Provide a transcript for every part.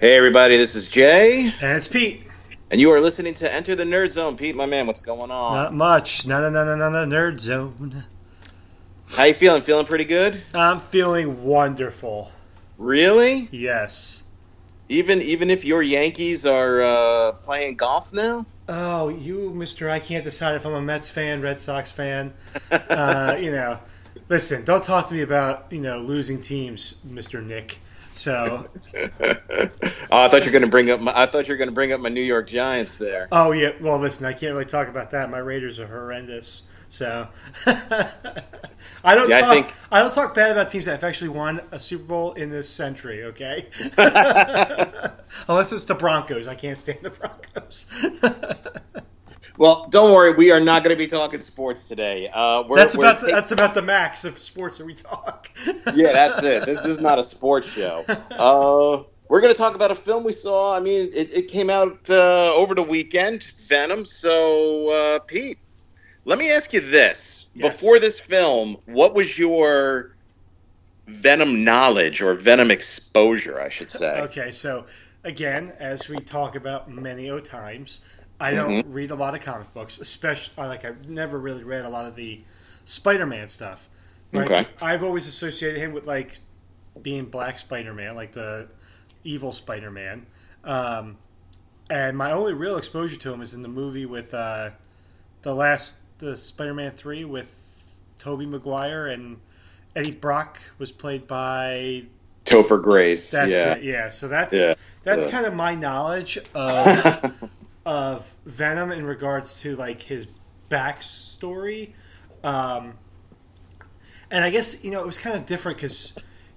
Hey, everybody, this is Jay, And it's Pete. and you are listening to Enter the Nerd Zone. Pete, my man, what's going on? Not much. No, no, no, no, no, no, nerd zone. How you feeling? Feeling pretty good? I'm feeling wonderful. Really? Yes. Even even if your Yankees are uh, playing golf now? Oh, you, Mister, I can't decide if I'm a Mets fan, Red Sox fan. Uh, you know, listen, don't talk to me about you know losing teams, Mister Nick. So, oh, I thought you were going to bring up. My, I thought you were going to bring up my New York Giants there. oh yeah, well, listen, I can't really talk about that. My Raiders are horrendous. So, I don't Yeah, talk. I, think- don't talk bad about teams that have actually won a Super Bowl in this century. Okay, unless it's the Broncos, I can't stand the Broncos. Well, don't worry, we are not going to be talking sports today. Uh, we're, that's about the, ta- that's about the max of sports that we talk. yeah, that's it. This, this is not a sports show. Uh, we're going to talk about a film we saw. I mean, it, it came out uh, over the weekend, Venom. So, uh, Pete, let me ask you this: Yes. Before this film, what was your Venom knowledge or Venom exposure? I should say. Okay, so again, as we talk about many o times, I don't read a lot of comic books, especially like I've never really read a lot of the Spider-Man stuff. Right? Okay. I've always associated him with like being Black Spider-Man, like the evil Spider-Man. Um, and my only real exposure to him is in the movie with uh, the last the Spider-Man three with Tobey Maguire and Eddie Brock was played by Topher Grace. that's yeah. it, yeah. So that's Yeah. that's Yeah. kind of my knowledge of of Venom in regards to like his backstory. Um, and I guess you know it was kind of different because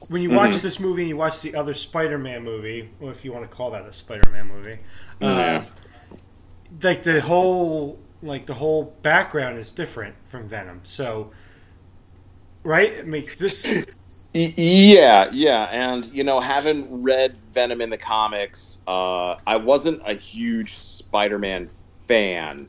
when you watch Mm-hmm. this movie and you watch the other Spider-Man movie, or if you want to call that a Spider-Man movie, Yeah. uh, like the whole like the whole background is different from Venom. So, right? I mean, this Yeah, yeah, and you know, having read Venom in the comics, uh, I wasn't a huge Spider-Man fan,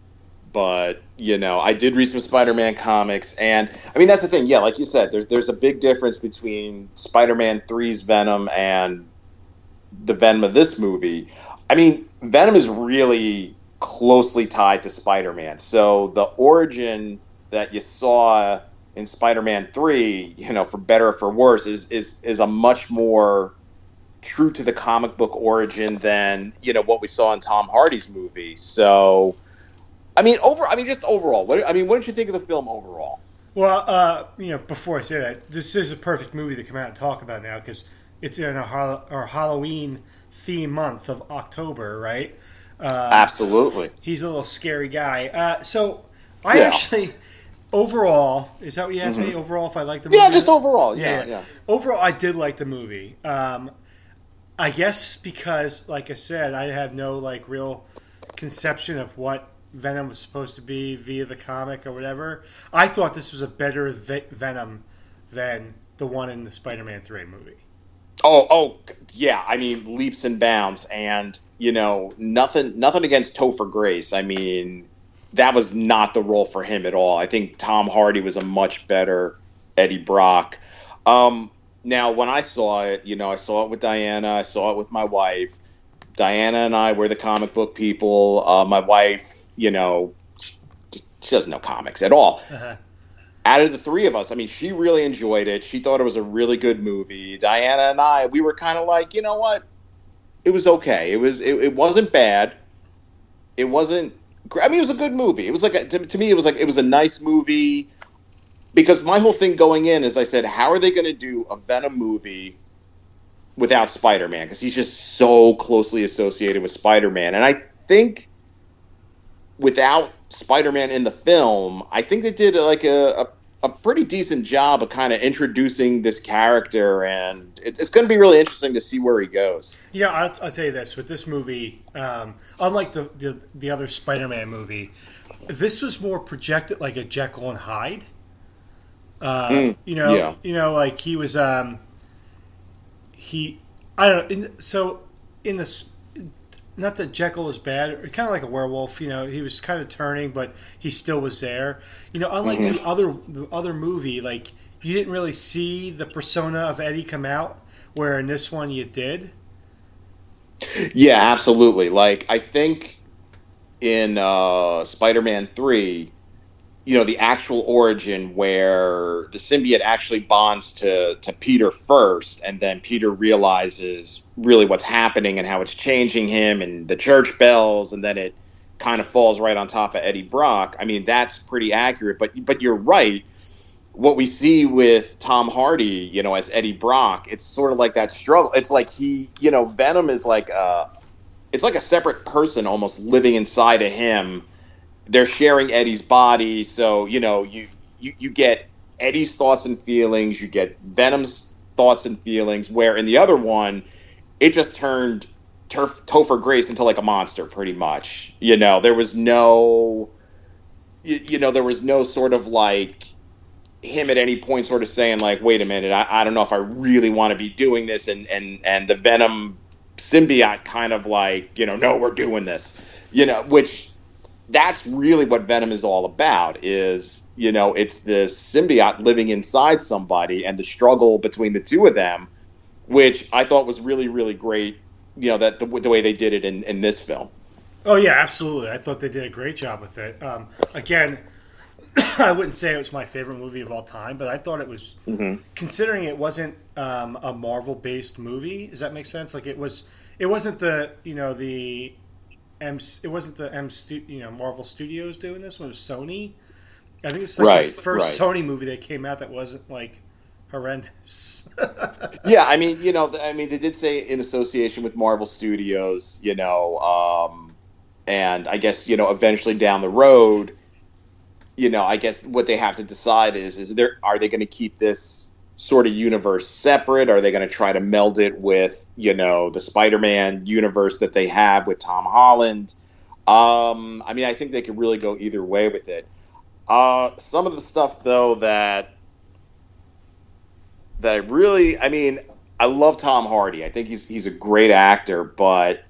but you know, I did read some Spider-Man comics, and I mean, that's the thing. Yeah, like you said, there's there's a big difference between Spider-Man 3's Venom and the Venom of this movie. I mean, Venom is really closely tied to Spider-Man, so the origin that you saw in Spider-Man Three, you know, for better or for worse, is is is a much more true to the comic book origin than you know what we saw in Tom Hardy's movie. So, I mean, over, I mean, just overall, what I mean, what did you think of the film overall? Well, uh, you know, before I say that, this is a perfect movie to come out and talk about now because it's in our, our Halloween theme month of October, right? Uh, Absolutely. he's a little scary guy. Uh, so I Yeah. actually, overall, is that what you asked me? Overall, if I like the movie? Yeah, just overall, yeah, yeah, yeah. Overall, I did like the movie. Um, I guess because, like I said, I have no like real conception of what Venom was supposed to be via the comic or whatever. I thought this was a better ve- Venom than the one in the Spider-Man Three movie. Oh, oh, yeah. I mean, leaps and bounds, and you know, nothing, nothing against Topher Grace. I mean, that was not the role for him at all. I think Tom Hardy was a much better Eddie Brock. Um, now, when I saw it, you know, I saw it with Diana. I saw it with my wife. Diana and I were the comic book people. Uh, my wife, you know, she, she doesn't know comics at all Uh-huh. out of the three of us, I mean, she really enjoyed it. She thought it was a really good movie. Diana and I, we were kind of like, you know what? It was okay. It was. It, it wasn't bad. It wasn't. I mean, it was a good movie. It was like a, to, to me, it was like it was a nice movie. Because my whole thing going in is, I said, how are they going to do a Venom movie without Spider-Man? Because he's just so closely associated with Spider-Man, and I think without Spider-Man in the film, I think they did like a, a, a pretty decent job of kind of introducing this character, and it, it's going to be really interesting to see where he goes. Yeah, I'll, I'll tell you this: with this movie, um, unlike the, the the other Spider-Man movie, this was more projected like a Jekyll and Hyde. Uh, Mm, you know, yeah. you know, like he was. Um, he, I don't know. In, so in this, not that Jekyll was bad, kind of like a werewolf. You know, he was kind of turning, but he still was there. You know, unlike the other the other movie, like you didn't really see the persona of Eddie come out, where in this one you did. Yeah, absolutely. Like I think in uh, Spider-Man Three, you know, the actual origin where the symbiote actually bonds to to Peter first, and then Peter realizes really what's happening and how it's changing him, and the church bells, and then it kind of falls right on top of Eddie Brock. I mean, that's pretty accurate. But but you're right. What we see with Tom Hardy, you know, as Eddie Brock, it's sort of like that struggle. It's like he, you know, Venom is like a, it's like a separate person almost living inside of him. They're sharing Eddie's body, so you know, you you you get Eddie's thoughts and feelings, you get Venom's thoughts and feelings. Where in the other one, it just turned Turf, Topher Grace into like a monster, pretty much. You know, there was no, you, you, know, there was no sort of like him at any point sort of saying like, wait a minute, I, I don't know if I really want to be doing this, and and and the Venom symbiote kind of like, you know, no, we're doing this, you know, which that's really what Venom is all about. Is you know, it's the symbiote living inside somebody and the struggle between the two of them, which I thought was really really great you know that the, the way they did it in, in this film. Oh yeah, absolutely. I thought they did a great job with it. Um, again, I wouldn't say it was my favorite movie of all time, but I thought it was, mm-hmm. considering it wasn't um, a Marvel-based movie. Does that make sense? Like it was, it wasn't the you know the M, it wasn't the M, you know Marvel Studios doing this one. It was Sony. I think it's like right, the first right. Sony movie that came out that wasn't like horrendous. yeah, I mean, you know, I mean, they did say in association with Marvel Studios, you know, um, and I guess you know, eventually down the road, you know, I guess what they have to decide is is there are they going to keep this sort of universe separate? Are they going to try to meld it with you know the Spider-Man universe that they have with Tom Holland? Um, I mean, I think they could really go either way with it. Uh, some of the stuff though that that I really, I mean, I love Tom Hardy. I think he's he's a great actor, but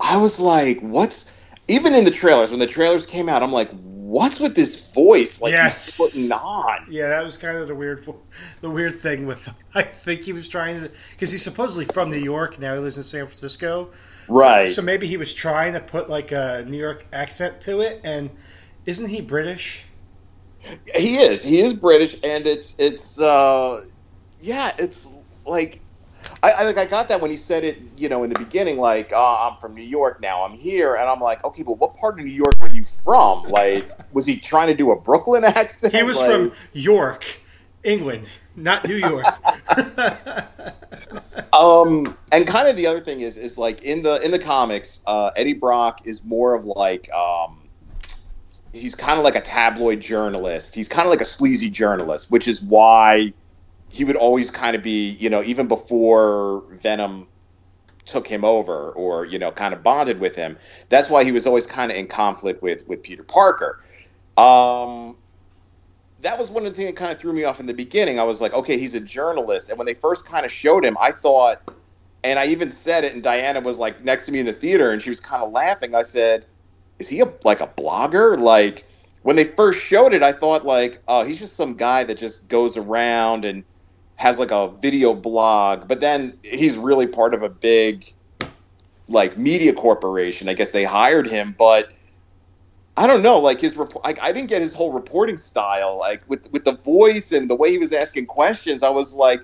I was like, what's even in the trailers when the trailers came out, I'm like, what's with this voice? Like yes. he's putting on. Yeah, that was kind of the weird, the weird thing with. Him. I think he was trying to because he's supposedly from New York now. He lives in San Francisco, right? So, so maybe he was trying to put like a New York accent to it, and isn't he British? He is. He is British, and it's it's uh, yeah, it's like I, I like I got that when he said it, you know, in the beginning, like, oh, I'm from New York now, I'm here, and I'm like, okay, but what part of New York were you from? Like, was he trying to do a Brooklyn accent? He was like... from York, England, not New York. um, and kind of the other thing is, is like in the in the comics, uh, Eddie Brock is more of like, um, he's kind of like a tabloid journalist. He's kind of like a sleazy journalist, which is why he would always kind of be, you know, even before Venom took him over or you know kind of bonded with him. That's why he was always kind of in conflict with with Peter Parker. Um, that was one of the things that kind of threw me off in the beginning. I was like, okay, he's a journalist, and when they first kind of showed him, I thought, and I even said it, and Diana was like next to me in the theater, and she was kind of laughing. I said, is he a like a blogger? Like when they first showed it, I thought like, oh, he's just some guy that just goes around and has like a video blog, but then he's really part of a big like media corporation. I guess they hired him, but I don't know, like his report. I, I didn't get his whole reporting style, like with with the voice and the way he was asking questions. I was like,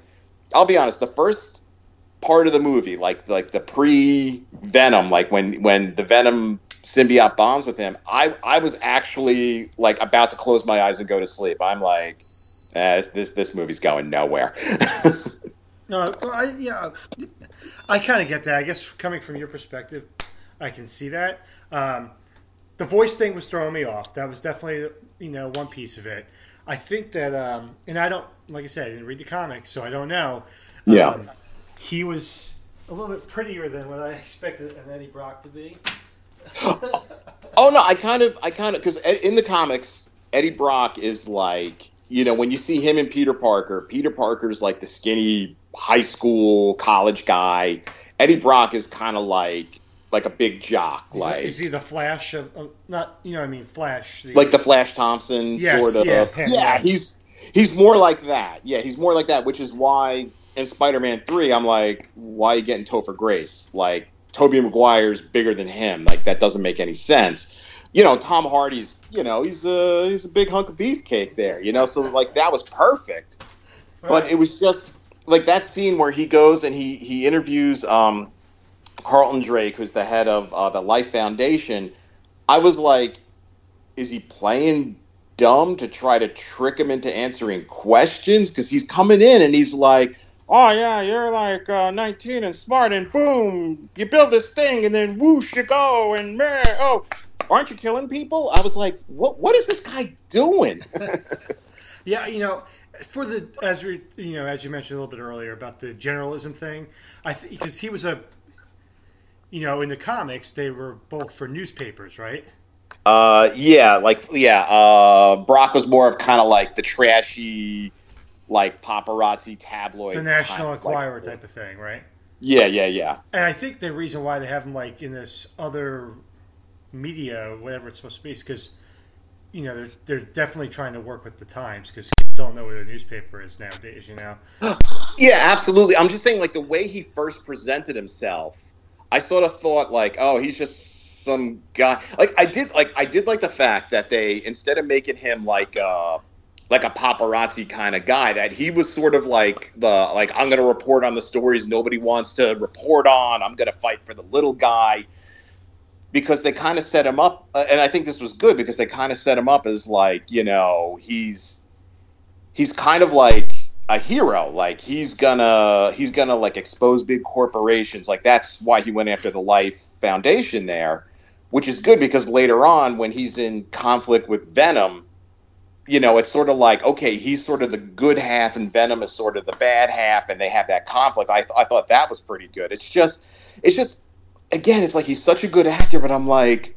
I'll be honest, the first part of the movie, like like the pre Venom, like when when the Venom symbiote bonds with him, I I was actually like about to close my eyes and go to sleep. I'm like, eh, this, this this movie's going nowhere. no, I, yeah, I kind of get that. I guess coming from your perspective, I can see that. Um, the voice thing was throwing me off. That was definitely you know one piece of it. I think that, um, and I don't like I said, I didn't read the comics, so I don't know. Yeah, um, he was a little bit prettier than what I expected an Eddie Brock to be. oh no, I kind of, I kind of, because in the comics, Eddie Brock is like you know, when you see him and Peter Parker, Peter Parker's like the skinny high school college guy. Eddie Brock is kind of like like a big jock. Is like is he the Flash of not you know I mean Flash the, like the Flash Thompson yes, sort of yeah, yeah, yeah he's he's more like that yeah he's more like that which is why in Spider-Man Three, I'm like, why are you getting Topher Grace? Like, Tobey Maguire's bigger than him. Like, that doesn't make any sense. You know, Tom Hardy's, you know, he's a he's a big hunk of beefcake there. You know, so like that was perfect. Right. But it was just like that scene where he goes and he he interviews um, Carlton Drake, who's the head of uh, the Life Foundation. I was like, is he playing dumb to try to trick him into answering questions? Because he's coming in and he's like, oh yeah, you're like uh, 19 and smart, and boom, you build this thing, and then whoosh you go, and meh, oh, aren't you killing people? I was like, what what is this guy doing? yeah, you know, for the as we you know as you mentioned a little bit earlier about the generalism thing, I because he was a, you know, in the comics they were both for newspapers, right? Uh, yeah, like yeah. Uh, Brock was more of kind of like the trashy, like paparazzi tabloid, the National Enquirer like, type of thing, right? Yeah, yeah, yeah. And I think the reason why they have him like in this other media, whatever it's supposed to be, because you know they're they're definitely trying to work with the times because don't know where the newspaper is nowadays. You know. yeah, absolutely. I'm just saying, like the way he first presented himself, I sort of thought like, oh, he's just some guy. Like I did, like I did like the fact that they instead of making him like uh like a paparazzi kind of guy, that he was sort of like the like I'm going to report on the stories nobody wants to report on. I'm going to fight for the little guy because they kind of set him up, uh, and I think this was good because they kind of set him up as like you know he's he's kind of like a hero like he's gonna he's gonna like expose big corporations like that's why he went after the life foundation there which is good because later on when he's in conflict with Venom, you know, it's sort of like okay, he's sort of the good half and Venom is sort of the bad half, and they have that conflict. I, th- I thought that was pretty good. It's just, it's just, again, it's like he's such a good actor, but I'm like,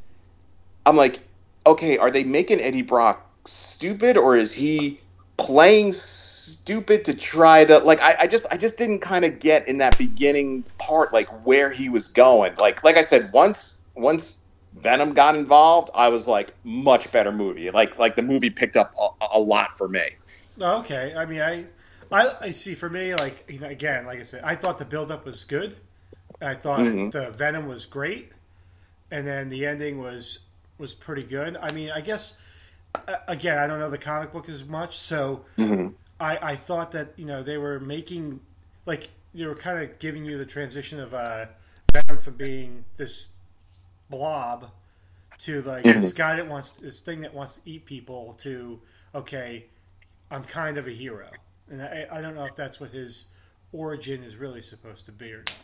I'm like, okay, are they making Eddie Brock stupid or is he playing stupid to try to like? I, I just, I just didn't kind of get in that beginning part like where he was going. Like, like I said, once, once Venom got involved, I was like, much better movie. Like like the movie picked up a, a lot for me. Okay, I mean, I, I, I see. For me, like again, like I said, I thought the buildup was good. I thought mm-hmm. the Venom was great, and then the ending was was pretty good. I mean, I guess again, I don't know the comic book as much, so mm-hmm. I I thought that you know they were making like they were kind of giving you the transition of uh, Venom from being this blob to like mm-hmm. this guy that wants this thing that wants to eat people to okay, I'm kind of a hero, and I, I don't know if that's what his origin is really supposed to be or not.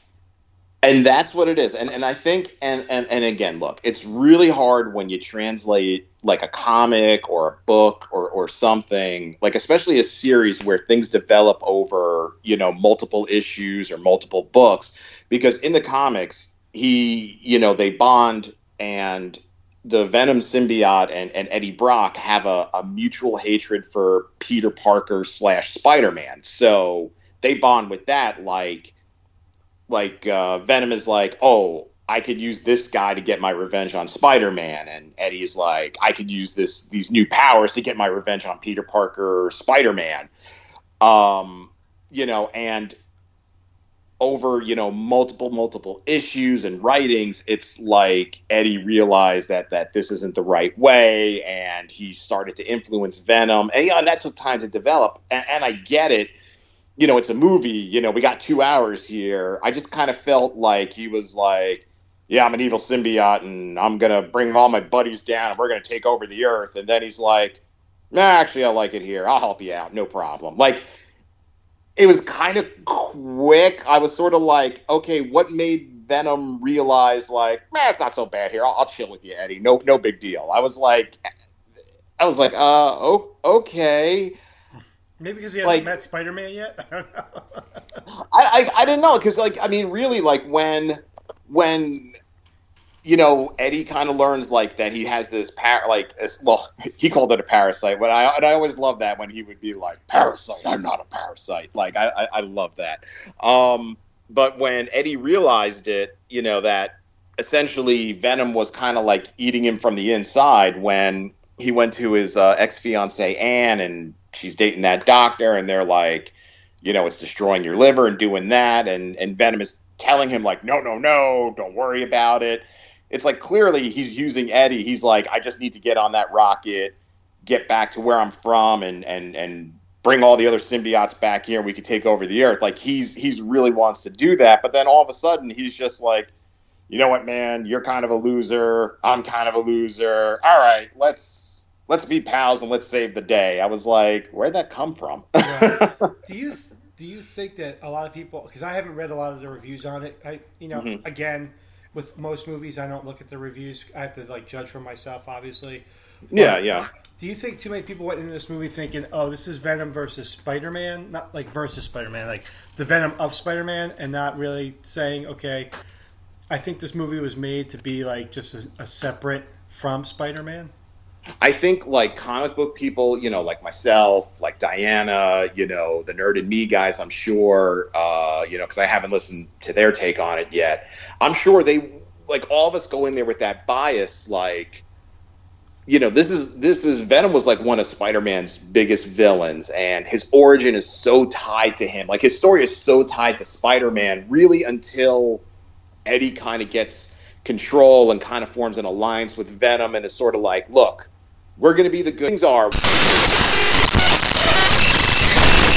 And that's what it is. And and I think and, and and again, look, it's really hard when you translate like a comic or a book or or something, like especially a series where things develop over, you know, multiple issues or multiple books because in the comics he, you know, they bond and the Venom symbiote and, and Eddie Brock have a, a mutual hatred for Peter Parker slash Spider Man. So they bond with that like like uh, Venom is like, oh, I could use this guy to get my revenge on Spider Man, and Eddie's like, I could use this these new powers to get my revenge on Peter Parker, Spider Man. Um, you know, and over you know multiple multiple issues and writings it's like eddie realized that that this isn't the right way and he started to influence venom and yeah and that took time to develop and, and i get it you know it's a movie you know we got two hours here i just kind of felt like he was like yeah i'm an evil symbiote and i'm gonna bring all my buddies down and we're gonna take over the earth and then he's like nah actually i like it here i'll help you out no problem like it was kind of quick. I was sort of like, okay, what made Venom realize like, man, it's not so bad here. I'll, I'll, chill with you, Eddie. No, no big deal. I was like, I was like, uh, okay. Maybe because he hasn't like, met Spider Man yet. I, I, I didn't know because like I mean really like when when you know, Eddie kind of learns like that he has this par like well, he called it a parasite, but I and I always love that when he would be like, "Parasite, I'm not a parasite." Like I I, I love that. Um, but when Eddie realized it, you know that essentially Venom was kind of like eating him from the inside when he went to his uh, ex fiancee Anne and she's dating that doctor, and they're like, you know, it's destroying your liver and doing that. And, and Venom is telling him, like, no, no, no, don't worry about it. It's like clearly he's using Eddie. He's like, I just need to get on that rocket, get back to where I'm from, and, and, and bring all the other symbiotes back here and we could take over the earth. Like he's he's really wants to do that, but then all of a sudden he's just like, you know what, man, you're kind of a loser. I'm kind of a loser. All right, let's let's be pals and let's save the day. I was like, where'd that come from? right. Do you do you think that a lot of people? Because I haven't read a lot of the reviews on it. I you know mm-hmm. again with most movies I don't look at the reviews. I have to like judge for myself, obviously. But yeah, yeah. Do you think too many people went into this movie thinking, "Oh, this is Venom versus Spider Man"? Not like versus Spider Man, like the Venom of Spider Man, and not really saying, "Okay, I think this movie was made to be like just a, a separate from Spider Man." I think like comic book people, you know, like myself, like Diana, you know, the nerd and me guys, I'm sure, uh, you know, because I haven't listened to their take on it yet. I'm sure they like all of us go in there with that bias, like you know this is this is venom was like one of spider-man's biggest villains and his origin is so tied to him like his story is so tied to spider-man really until eddie kind of gets control and kind of forms an alliance with venom and is sort of like look we're going to be the good things are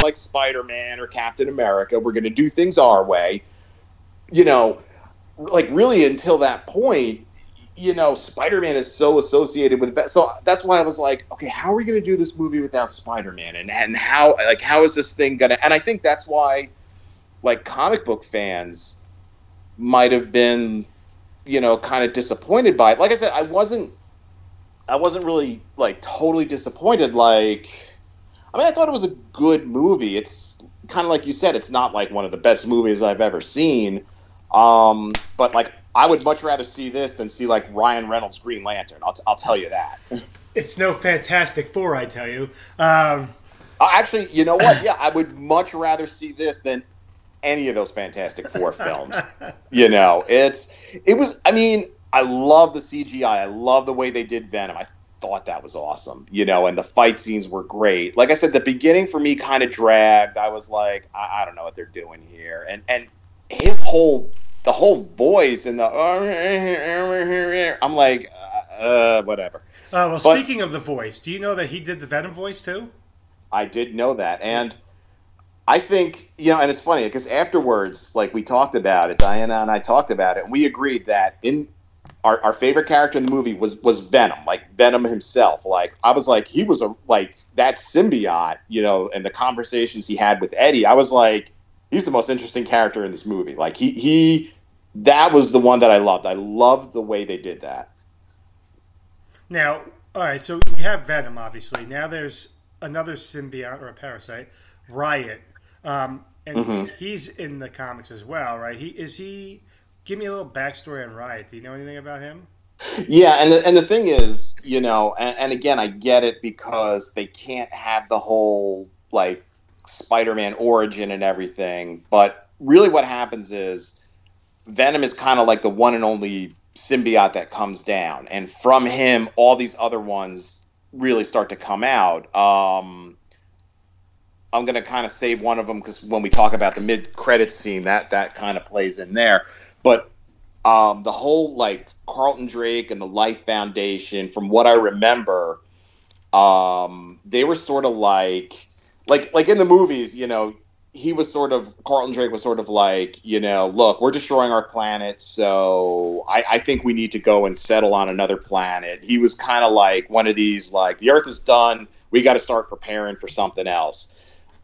like spider-man or captain america we're going to do things our way you know like really until that point you know, Spider Man is so associated with. So that's why I was like, okay, how are we going to do this movie without Spider Man? And and how like how is this thing gonna? And I think that's why, like comic book fans, might have been, you know, kind of disappointed by it. Like I said, I wasn't. I wasn't really like totally disappointed. Like, I mean, I thought it was a good movie. It's kind of like you said, it's not like one of the best movies I've ever seen. Um, but like I would much rather see this than see like Ryan Reynolds Green Lantern. I'll, t- I'll tell you that. It's no Fantastic Four, I tell you. Um, uh, actually, you know what? Yeah, I would much rather see this than any of those Fantastic Four films. You know, it's it was. I mean, I love the CGI. I love the way they did Venom. I thought that was awesome. You know, and the fight scenes were great. Like I said, the beginning for me kind of dragged. I was like, I, I don't know what they're doing here, and and his whole the whole voice and the I'm like, uh, uh whatever. Uh, well, but, speaking of the voice, do you know that he did the Venom voice too? I did know that, and I think you know, and it's funny because afterwards, like we talked about it, Diana and I talked about it, and we agreed that in our, our favorite character in the movie was was Venom, like Venom himself. Like I was like, he was a like that symbiote, you know, and the conversations he had with Eddie. I was like he's the most interesting character in this movie. Like he he that was the one that I loved. I loved the way they did that. Now, all right, so we have Venom obviously. Now there's another symbiote or a parasite, Riot. Um, and mm-hmm. he's in the comics as well, right? He is he give me a little backstory on Riot. Do you know anything about him? Yeah, and the, and the thing is, you know, and, and again, I get it because they can't have the whole like Spider-Man origin and everything. But really, what happens is Venom is kind of like the one and only symbiote that comes down, and from him, all these other ones really start to come out. Um, I'm going to kind of save one of them because when we talk about the mid credits scene, that that kind of plays in there. But um, the whole like Carlton Drake and the Life Foundation, from what I remember, um, they were sort of like like like in the movies, you know, he was sort of Carlton Drake was sort of like, you know, look, we're destroying our planet, so I, I think we need to go and settle on another planet. He was kind of like one of these like the Earth is done, we got to start preparing for something else.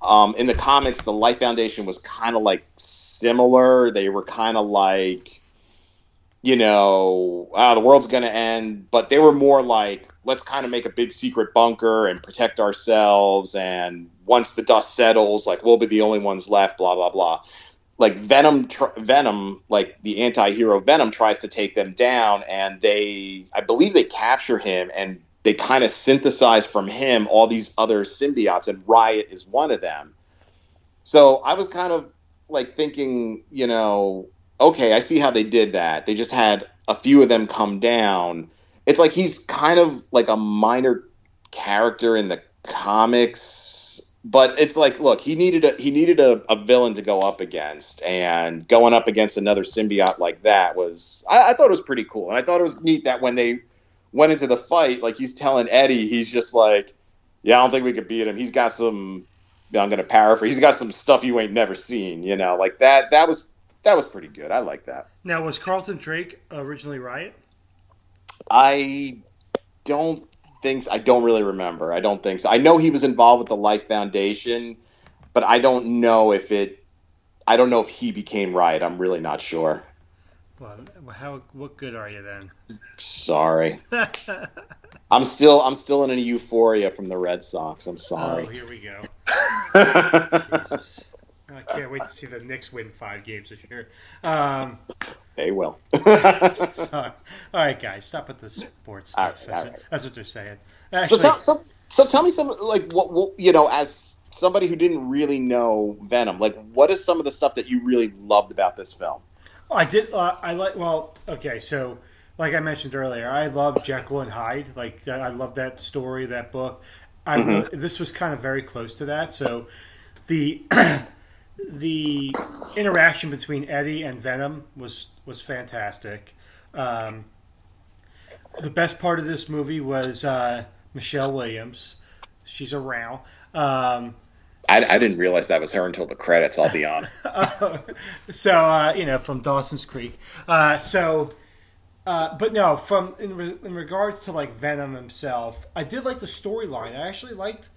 Um, in the comics, the Life Foundation was kind of like similar. They were kind of like, you know, ah, the world's going to end, but they were more like, let's kind of make a big secret bunker and protect ourselves and once the dust settles, like we'll be the only ones left. Blah blah blah. Like Venom, tr- Venom, like the anti-hero Venom tries to take them down, and they, I believe, they capture him and they kind of synthesize from him all these other symbiotes, and Riot is one of them. So I was kind of like thinking, you know, okay, I see how they did that. They just had a few of them come down. It's like he's kind of like a minor character in the comics but it's like, look, he needed a he needed a, a villain to go up against, and going up against another symbiote like that was I, I thought it was pretty cool, and I thought it was neat that when they went into the fight, like he's telling Eddie, he's just like, yeah, I don't think we could beat him. He's got some. I'm going to paraphrase. He's got some stuff you ain't never seen. You know, like that. That was that was pretty good. I like that. Now, was Carlton Drake originally Riot? I don't think so. I don't really remember. I don't think so. I know he was involved with the Life Foundation, but I don't know if it. I don't know if he became Riot. I'm really not sure. Well, how what good are you then? Sorry. I'm still I'm still in a euphoria from the Red Sox. I'm sorry. Oh, here we go. I can't wait to see the Knicks win five games this year. Um, they will. so, all right, guys, stop with the sports stuff. Right, that's, right. that's what they're saying. So tell, so, so tell me some like what, what you know as somebody who didn't really know Venom. Like, what is some of the stuff that you really loved about this film? I did. Uh, I like. Well, okay. So, like I mentioned earlier, I love Jekyll and Hyde. Like I love that story, that book. I really, this was kind of very close to that. So, the the interaction between Eddie and Venom was was fantastic. Um, the best part of this movie was uh, Michelle Williams. She's around. Um, I, I didn't realize that was her until the credits. I'll be honest. so uh, you know from Dawson's Creek. Uh, so, uh, but no, from in, re- in regards to like Venom himself, I did like the storyline. I actually liked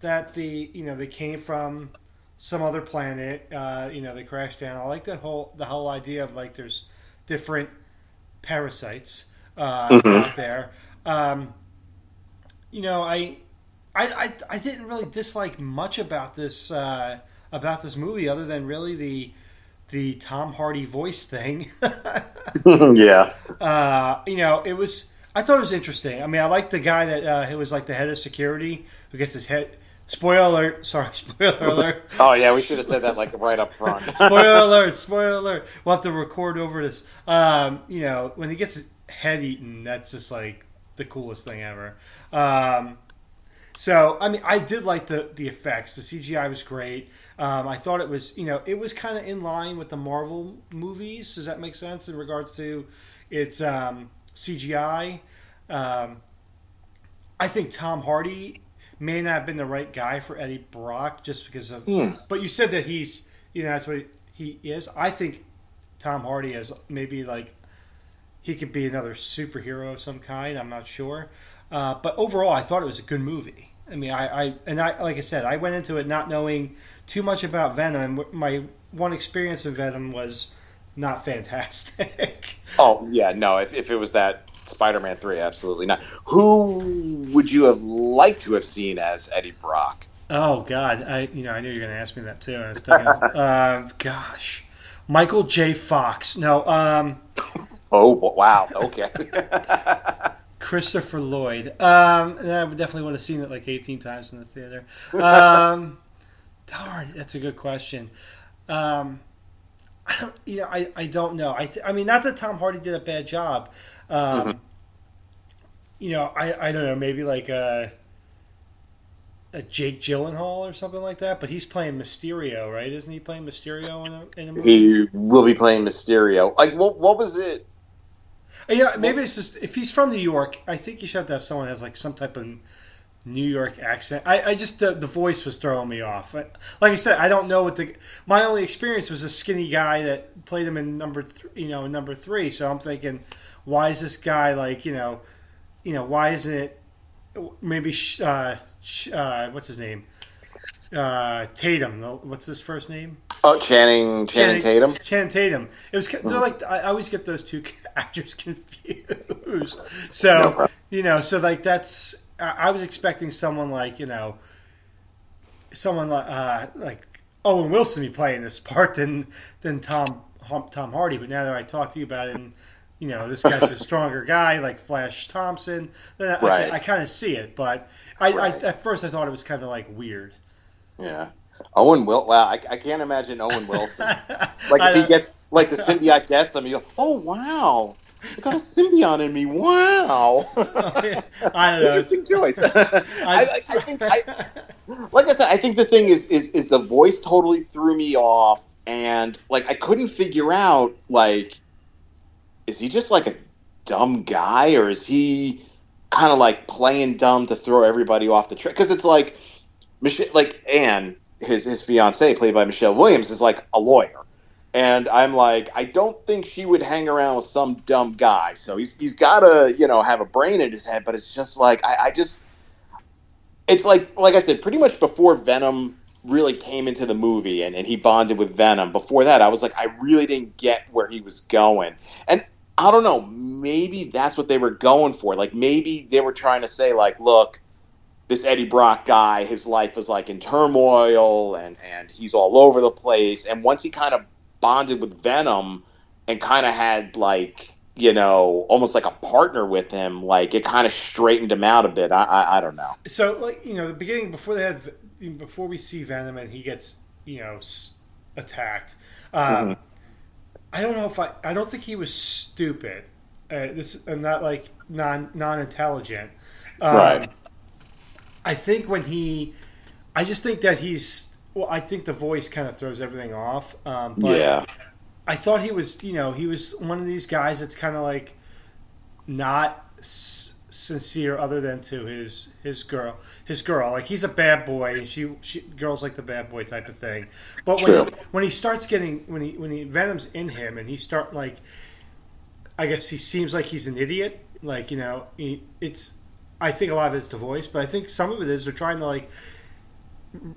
that the you know they came from some other planet. Uh, you know they crashed down. I like that whole the whole idea of like there's different parasites uh, out there. Um, you know I. I, I, I didn't really dislike much about this uh, about this movie other than really the the Tom Hardy voice thing. yeah. uh, you know, it was I thought it was interesting. I mean, I like the guy that uh, who was like the head of security who gets his head. Spoiler alert! Sorry, spoiler alert! Oh yeah, we should have said that like right up front. spoiler alert! Spoiler alert! We'll have to record over this. Um, you know, when he gets his head eaten, that's just like the coolest thing ever. Um, so, I mean, I did like the the effects. The CGI was great. Um, I thought it was, you know, it was kind of in line with the Marvel movies. Does that make sense in regards to its um, CGI? Um, I think Tom Hardy may not have been the right guy for Eddie Brock just because of. But you said that he's, you know, that's what he is. I think Tom Hardy is maybe like he could be another superhero of some kind. I'm not sure. Uh, but overall, I thought it was a good movie. I mean, I, I and I like I said, I went into it not knowing too much about Venom, and my one experience of Venom was not fantastic. Oh yeah, no. If, if it was that Spider-Man three, absolutely not. Who would you have liked to have seen as Eddie Brock? oh God, I you know I knew you were going to ask me that too. I was thinking, uh, gosh, Michael J. Fox. No, um, Oh wow, okay. Christopher Lloyd. Um, I would definitely would have seen it like 18 times in the theater. Um, darn, that's a good question. Um, I don't, you know, I, I don't know. I, th- I mean, not that Tom Hardy did a bad job. Um, You know, I, I don't know, maybe like a, a Jake Gyllenhaal or something like that. But he's playing Mysterio, right? Isn't he playing Mysterio in a, in a movie? he will be playing Mysterio. Like what? What was it? Yeah, maybe it's just if he's from New York, I think you should have to have someone who has like some type of New York accent. I, I just the, the voice was throwing me off. I, like I said, I don't know what the my only experience was a skinny guy that played him in number th- you know in number three. So I'm thinking, why is this guy like you know, you know why isn't it maybe sh- uh, sh- uh, what's his name uh, Tatum? What's his first name? Oh, Channing Channing Tatum. Channing Tatum. It was they're like I I always get those two actors confused. So you know, so like that's I I was expecting someone like you know, someone like uh, like Owen Wilson be playing this part than than Tom Tom Hardy. But now that I talk to you about it, and you know, this guy's a stronger guy like Flash Thompson, then I, Right. I, kind of see it. But I, Right. I at first I thought it was kind of like weird. Yeah. Owen Will. Wow, I, I can't imagine Owen Wilson. Like if he gets like the symbiote gets him, you go, oh wow. I got a symbiote in me. Wow. Oh, yeah. I don't know. Interesting choice. I, I, I think, I, like I said, I think the thing is, is, is the voice totally threw me off, and like I couldn't figure out like, is he just like a dumb guy, or is he kind of like playing dumb to throw everybody off the track? Because it's like, Michelle, like Anne, his his fiance, played by Michelle Williams, is like a lawyer. And I'm like, I don't think she would hang around with some dumb guy. So he's he's got to you know have a brain in his head. But it's just like I, I just, it's like like I said, pretty much before Venom really came into the movie and, and he bonded with Venom. Before that, I was like, I really didn't get where he was going. And I don't know, maybe that's what they were going for. Like maybe they were trying to say, like, look, this Eddie Brock guy, his life is like in turmoil and and he's all over the place. And once he kind of bonded with Venom and kind of had like you know almost like a partner with him, like it kind of straightened him out a bit. I, I I don't know. So like you know the beginning before they had before we see Venom and he gets you know attacked. Um, mm-hmm. I don't know if I I don't think he was stupid. Uh, this I'm not like non non intelligent. Um, right. I think when he, I just think that he's well, I think the voice kind of throws everything off. Um, but yeah. I thought he was, you know, he was one of these guys that's kind of like not s- sincere, other than to his his girl, his girl. Like he's a bad boy, and she, she girls like the bad boy type of thing. But True. when he, when he starts getting when he when he Venom's in him, and he start like, I guess he seems like he's an idiot. Like you know, he, it's. I think a lot of it's the voice, but I think some of it is they're trying to like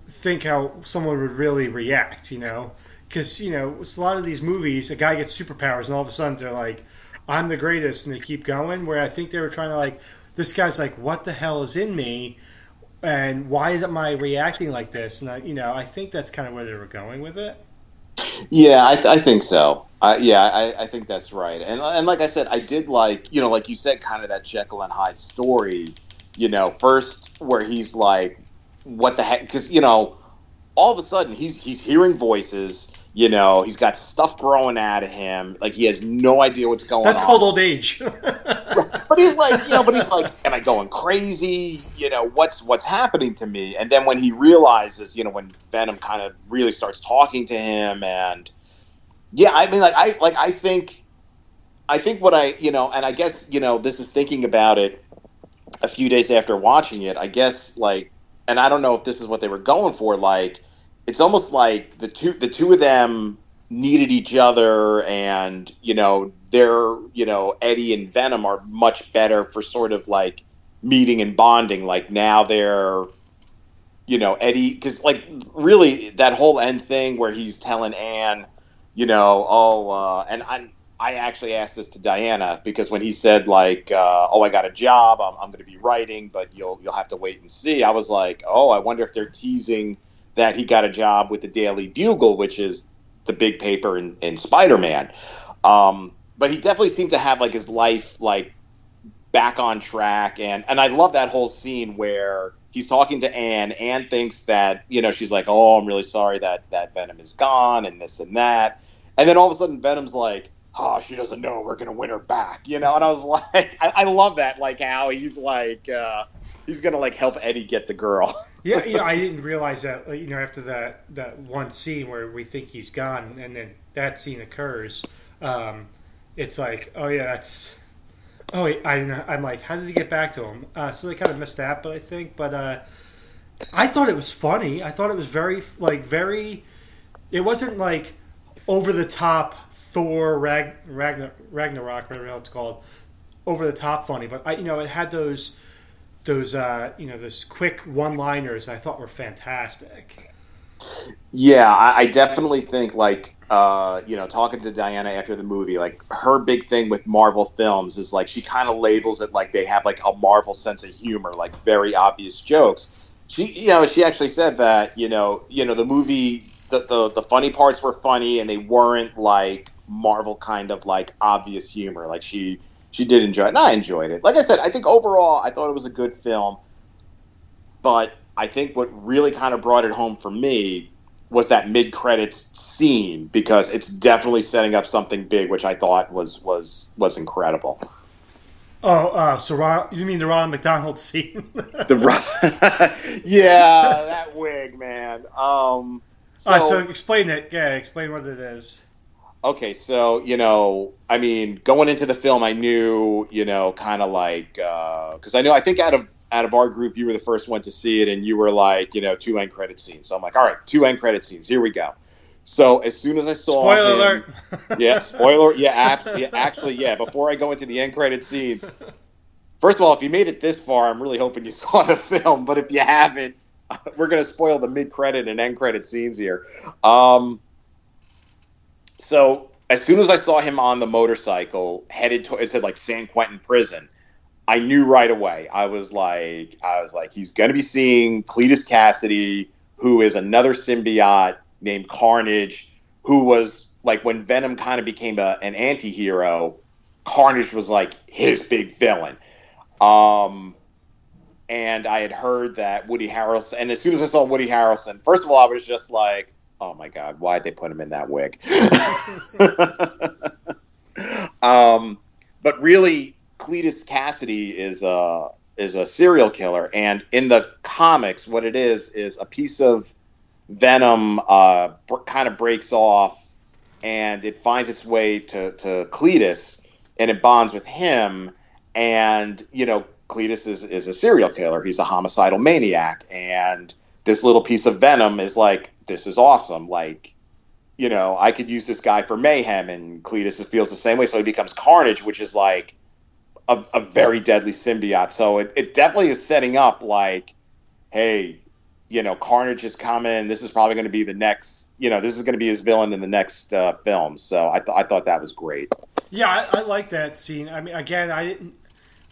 think how someone would really react, you know? Because, you know, it's a lot of these movies, a guy gets superpowers and all of a sudden they're like, I'm the greatest, and they keep going. Where I think they were trying to, like, this guy's like, what the hell is in me? And why is am I reacting like this? And, I, you know, I think that's kind of where they were going with it. Yeah, I, th- I think so. Uh, yeah, I, I, think that's right. And, and like I said, I did like, you know, like you said, kind of that Jekyll and Hyde story. You know, first where he's like, what the heck? Because you know, all of a sudden he's he's hearing voices. You know, he's got stuff growing out of him. Like he has no idea what's going That's on. That's called old age. but he's like, you know, but he's like, am I going crazy? You know, what's what's happening to me? And then when he realizes, you know, when Venom kind of really starts talking to him, and yeah, I mean, like I like I think, I think what I you know, and I guess you know, this is thinking about it a few days after watching it. I guess like and I don't know if this is what they were going for. Like, it's almost like the two the two of them needed each other, and you know, they're you know Eddie and Venom are much better for sort of like meeting and bonding. Like now they're you know Eddie because like really that whole end thing where he's telling Anne, you know, oh, uh, and I I actually asked this to Diana because when he said like, uh, "Oh, I got a job. I'm, I'm going to be writing, but you'll you'll have to wait and see." I was like, "Oh, I wonder if they're teasing that he got a job with the Daily Bugle, which is the big paper in, in Spider-Man." Um, but he definitely seemed to have like his life like back on track, and and I love that whole scene where he's talking to Anne. Anne thinks that you know she's like, "Oh, I'm really sorry that that Venom is gone," and this and that, and then all of a sudden Venom's like oh, she doesn't know we're gonna win her back, you know. And I was like, I, I love that, like how he's like, uh, he's gonna like help Eddie get the girl. yeah, I didn't realize that, you know, after that that one scene where we think he's gone, and then that scene occurs. Um, it's like, oh yeah, that's. Oh, wait, I, I'm like, how did he get back to him? Uh, so they kind of missed that, but I think, but uh, I thought it was funny. I thought it was very, like, very. It wasn't like over the top Thor Rag, Ragnar, Ragnarok, whatever it's called, over the top funny. But I, you know, it had those those uh, you know those quick one liners I thought were fantastic. Yeah, I, I definitely think like uh, you know talking to Diana after the movie, like her big thing with Marvel films is like she kind of labels it like they have like a Marvel sense of humor, like very obvious jokes. She, you know, she actually said that you know, you know, the movie the, the, the funny parts were funny and they weren't like Marvel kind of like obvious humor. Like she she did enjoy it, and I enjoyed it. Like I said, I think overall I thought it was a good film, but I think what really kind of brought it home for me was that mid credits scene because it's definitely setting up something big, which I thought was was was incredible. Oh, uh, so Ron, you mean the Ron McDonald scene? the Ron, yeah, that wig, man. Um, so, uh, so explain it. Yeah, explain what it is. Okay, so you know, I mean, going into the film, I knew, you know, kind of like because uh, I know I think out of out of our group, you were the first one to see it, and you were like, you know, two end credit scenes. So I'm like, all right, two end credit scenes. Here we go. So as soon as I saw spoiler him, alert, yeah, spoiler, yeah, actually, yeah, actually, yeah. Before I go into the end credit scenes, first of all, if you made it this far, I'm really hoping you saw the film. But if you haven't, we're gonna spoil the mid credit and end credit scenes here. Um, so as soon as I saw him on the motorcycle headed to, it said like San Quentin prison. I knew right away. I was like, I was like, he's going to be seeing Cletus Kasady, who is another symbiote named Carnage, who was like when Venom kind of became a, an anti-hero, Carnage was like his big villain. Um, and I had heard that Woody Harrelson, and as soon as I saw Woody Harrelson, first of all, I was just like, oh my God, why'd they put him in that wig? um, but really, Cletus Kasady is a is a serial killer, and in the comics, what it is is a piece of venom uh, kind of breaks off, and it finds its way to to Cletus, and it bonds with him, and you know Cletus is is a serial killer. He's a homicidal maniac, and this little piece of venom is like this is awesome. Like you know, I could use this guy for mayhem, and Cletus feels the same way. So he becomes Carnage, which is like a, a very deadly symbiote. So it, it definitely is setting up like, hey, you know, Carnage is coming. This is probably going to be the next, you know, this is going to be his villain in the next uh, film. So I, th- I thought that was great. Yeah, I, I like that scene. I mean, again, I didn't,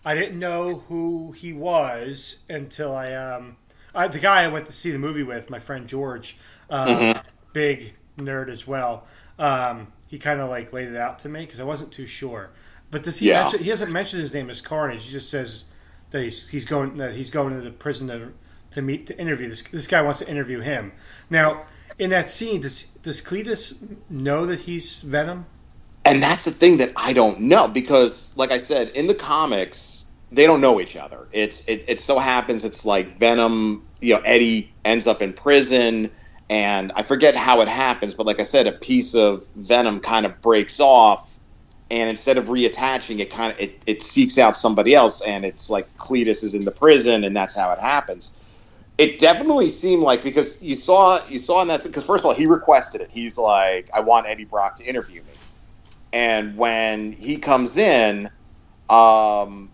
I didn't know who he was until I, um, I, the guy I went to see the movie with, my friend George, uh, mm-hmm. big nerd as well. Um, he kind of like laid it out to me because I wasn't too sure. But does he? Yeah. Mention, he hasn't mentioned his name as Carnage. He just says that he's, he's going that he's going to the prison to, to meet to interview this. This guy wants to interview him. Now, in that scene, does does Cletus know that he's Venom? And that's the thing that I don't know because, like I said, in the comics, they don't know each other. It's it, it so happens it's like Venom. You know, Eddie ends up in prison and I forget how it happens, but like I said, a piece of Venom kind of breaks off and instead of reattaching it kind of it, it seeks out somebody else and it's like cletus is in the prison and that's how it happens. It definitely seemed like because you saw you saw in that because first of all he requested it. He's like i want eddie brock to interview me. And when he comes in um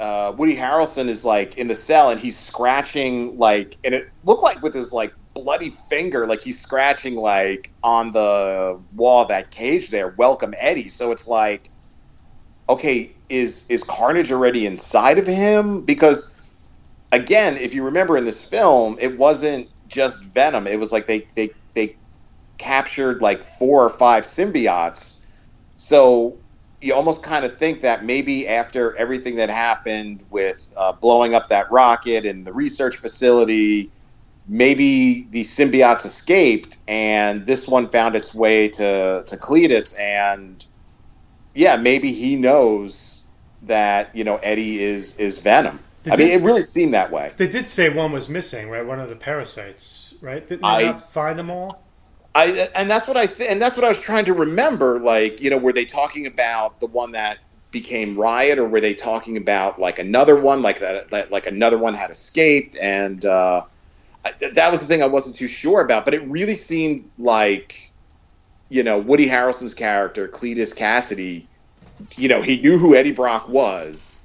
uh, Woody Harrelson is like in the cell and he's scratching like, and it looked like with his like bloody finger, like he's scratching like on the wall of that cage there. Welcome Eddie. So it's like, okay, is is Carnage already inside of him? Because again, if you remember in this film, it wasn't just Venom. It was like they they they captured like four or five symbiotes. So you almost kind of think that maybe after everything that happened with uh, blowing up that rocket and the research facility maybe the symbiotes escaped and this one found its way to, to Cletus and yeah, maybe he knows that, you know, Eddie is is Venom. They I mean, it really seemed that way. They did say one was missing, right? One of the parasites, right? Didn't they I, not find them all? I and that's what I th- and that's what I was trying to remember. Like, you know, were they talking about the one that became Riot, or were they talking about like another one, like that, that like another one had escaped? And uh, that was the thing I wasn't too sure about, but it really seemed like, you know, Woody Harrelson's character, Cletus Kasady, you know, he knew who Eddie Brock was.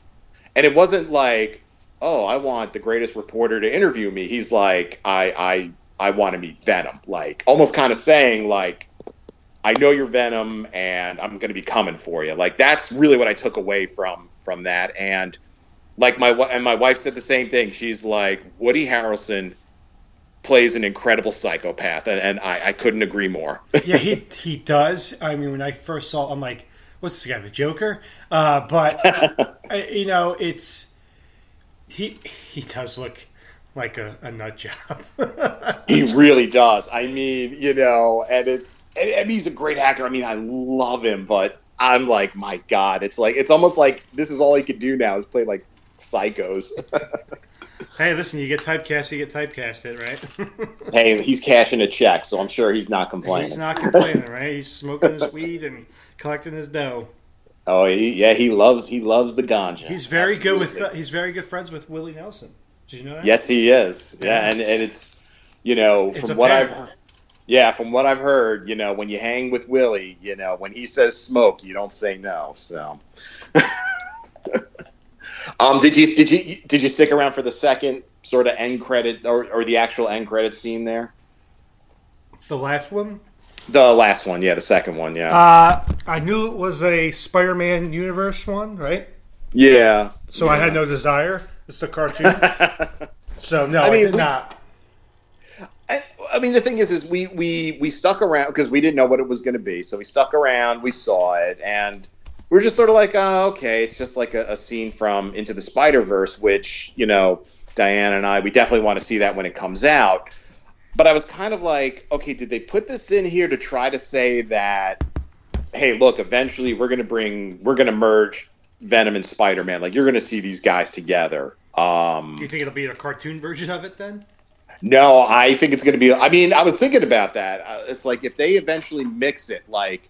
And it wasn't like, oh, I want the greatest reporter to interview me. He's like, I, I, I want to meet Venom. Like, almost kind of saying, like, I know you're Venom and I'm going to be coming for you. Like, that's really what I took away from, from that. And, like my and my wife said the same thing. She's like Woody Harrelson plays an incredible psychopath, and, and I, I couldn't agree more. yeah, he he does. I mean, when I first saw, I'm like, what's this guy, the Joker? Uh, but uh, you know, it's he he does look like a, a nut job. he really does. I mean, you know, and it's and, and he's a great actor. I mean, I love him, but I'm like, my God, it's like it's almost like this is all he could do now is play like psychos. hey, listen, you get typecast, you get typecasted, right? hey, he's cashing a check, so I'm sure he's not complaining. He's not complaining, right? He's smoking his weed and collecting his dough. Oh, he, yeah, he loves he loves the ganja. He's very Absolutely. good with uh, he's very good friends with Willie Nelson. Did you know that? Yes, he is. Yeah, and and it's you know it's from what I've yeah from what I've heard, you know, when you hang with Willie, you know, when he says smoke, you don't say no. So. um, did you did you did you stick around for the second sort of end credit or, or the actual end credit scene there? The last one. The last one, yeah, the second one, yeah. Uh, I knew it was a Spider-Man universe one, right? Yeah. So yeah. I had no desire. It's a cartoon. so no, I, mean, I did we, not. I, I, mean, the thing is, is we we we stuck around because we didn't know what it was going to be. So we stuck around, we saw it, and we are just sort of like, oh, okay, it's just like a, a scene from Into the Spider Verse, which you know, Diane and I, we definitely want to see that when it comes out. But I was kind of like, okay, did they put this in here to try to say that, hey, look, eventually we're going to bring, we're going to merge Venom and Spider Man. Like you're going to see these guys together. Um, Do you think it'll be a cartoon version of it then? No, I think it's going to be. I mean, I was thinking about that. Uh, it's like if they eventually mix it, like,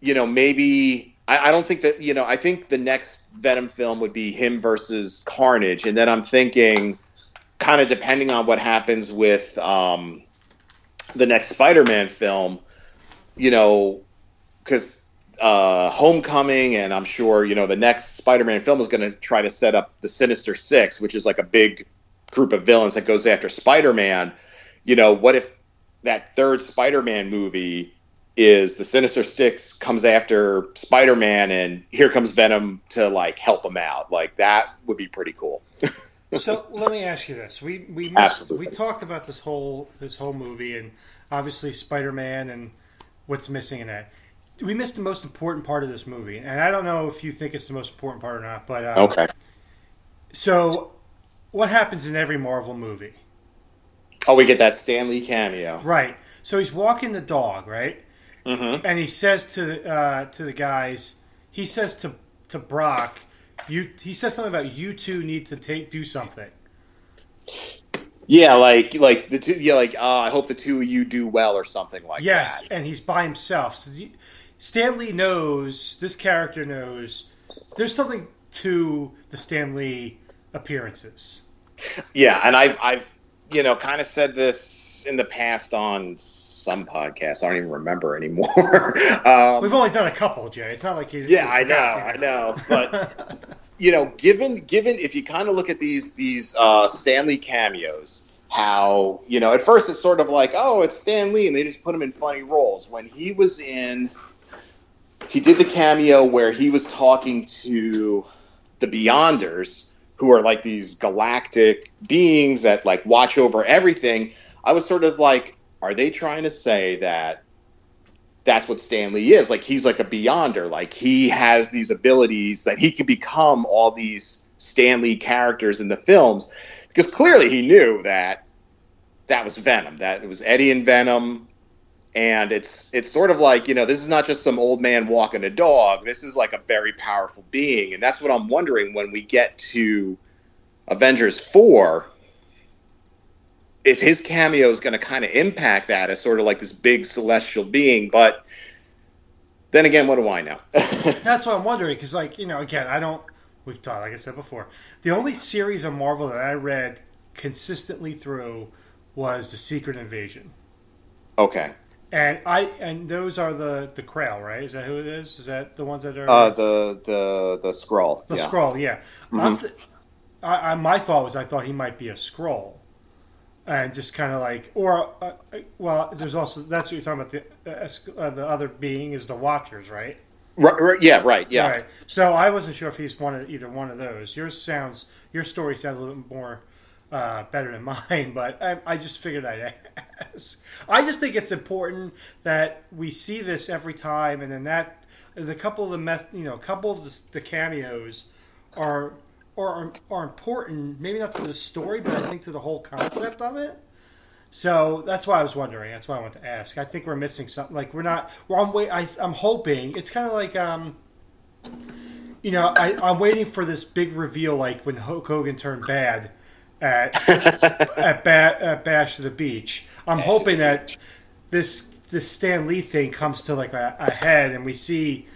you know, maybe I, I, don't think that you know. I think the next Venom film would be him versus Carnage, and then I'm thinking, kind of depending on what happens with um, the next Spider-Man film, you know, because uh, Homecoming, and I'm sure you know the next Spider-Man film is going to try to set up the Sinister Six, which is like a big group of villains that goes after Spider-Man. You know, what if that third Spider-Man movie is the Sinister Six comes after Spider-Man, and here comes Venom to like help him out? Like that would be pretty cool. so let me ask you this: we we missed, we talked about this whole this whole movie, and obviously Spider-Man and what's missing in that we missed the most important part of this movie, and I don't know if you think it's the most important part or not. But uh, okay. So, what happens in every Marvel movie? Oh, we get that Stan Lee cameo, right? So he's walking the dog, right? Mm-hmm. And he says to uh, to the guys, he says to to Brock, you. He says something about you two need to take do something. Yeah, like like the two. Yeah, like uh, I hope the two of you do well or something like yes, that. Yes, and he's by himself. So Stan Lee knows this character knows there's something to the Stan Lee appearances. Yeah, and I've I've you know kind of said this in the past on some podcasts. I don't even remember anymore. um, We've only done a couple, Jay. It's not like you. Yeah, I know, I know, but. you know, given given if you kind of look at these these uh, Stan Lee cameos, how you know at first it's sort of like oh it's Stan Lee and they just put him in funny roles. When he was in he did the cameo where he was talking to the Beyonders, who are like these galactic beings that like watch over everything. I was sort of like, are they trying to say that that's what Stan Lee is? Like he's like a Beyonder, like he has these abilities that he can become all these Stan Lee characters in the films, because clearly he knew that that was Venom, that it was Eddie and Venom, and it's it's sort of like you know this is not just some old man walking a dog. This is like a very powerful being. And that's what i'm wondering when we get to avengers 4 if his cameo is going to kind of impact that as sort of like this big celestial being but then again what do i know? That's what i'm wondering because like you know again i don't we've talked like i said before the only series of marvel that i read consistently through was the secret invasion. Okay and I and those are the the Krail, right? Is that who it is? Is that the ones that are uh, the the the Skrull? The yeah. Skrull, yeah. Mm-hmm. Th- I, I, my thought was I thought he might be a Skrull, and just kind of like, or uh, well, there's also that's what you're talking about. The uh, the other being is the Watchers, right? Right, right, yeah, right, yeah. Right. So I wasn't sure if he's one of either one of those. Yours sounds, your story sounds a little bit more uh, better than mine, but I, I just figured I'd ask. I just think it's important that we see this every time, and then that the couple of the mess, you know, a couple of the, the cameos are are are important. Maybe not to the story, but I think to the whole concept of it. So that's why I was wondering. That's why I wanted to ask. I think we're missing something. Like we're not. Well, I'm wait. I, I'm hoping it's kind of like um. You know, I, I'm waiting for this big reveal, like when Hulk Hogan turned bad at at, ba- at Bash to the Beach. I'm hoping that this this Stan Lee thing comes to like a, a head, and we see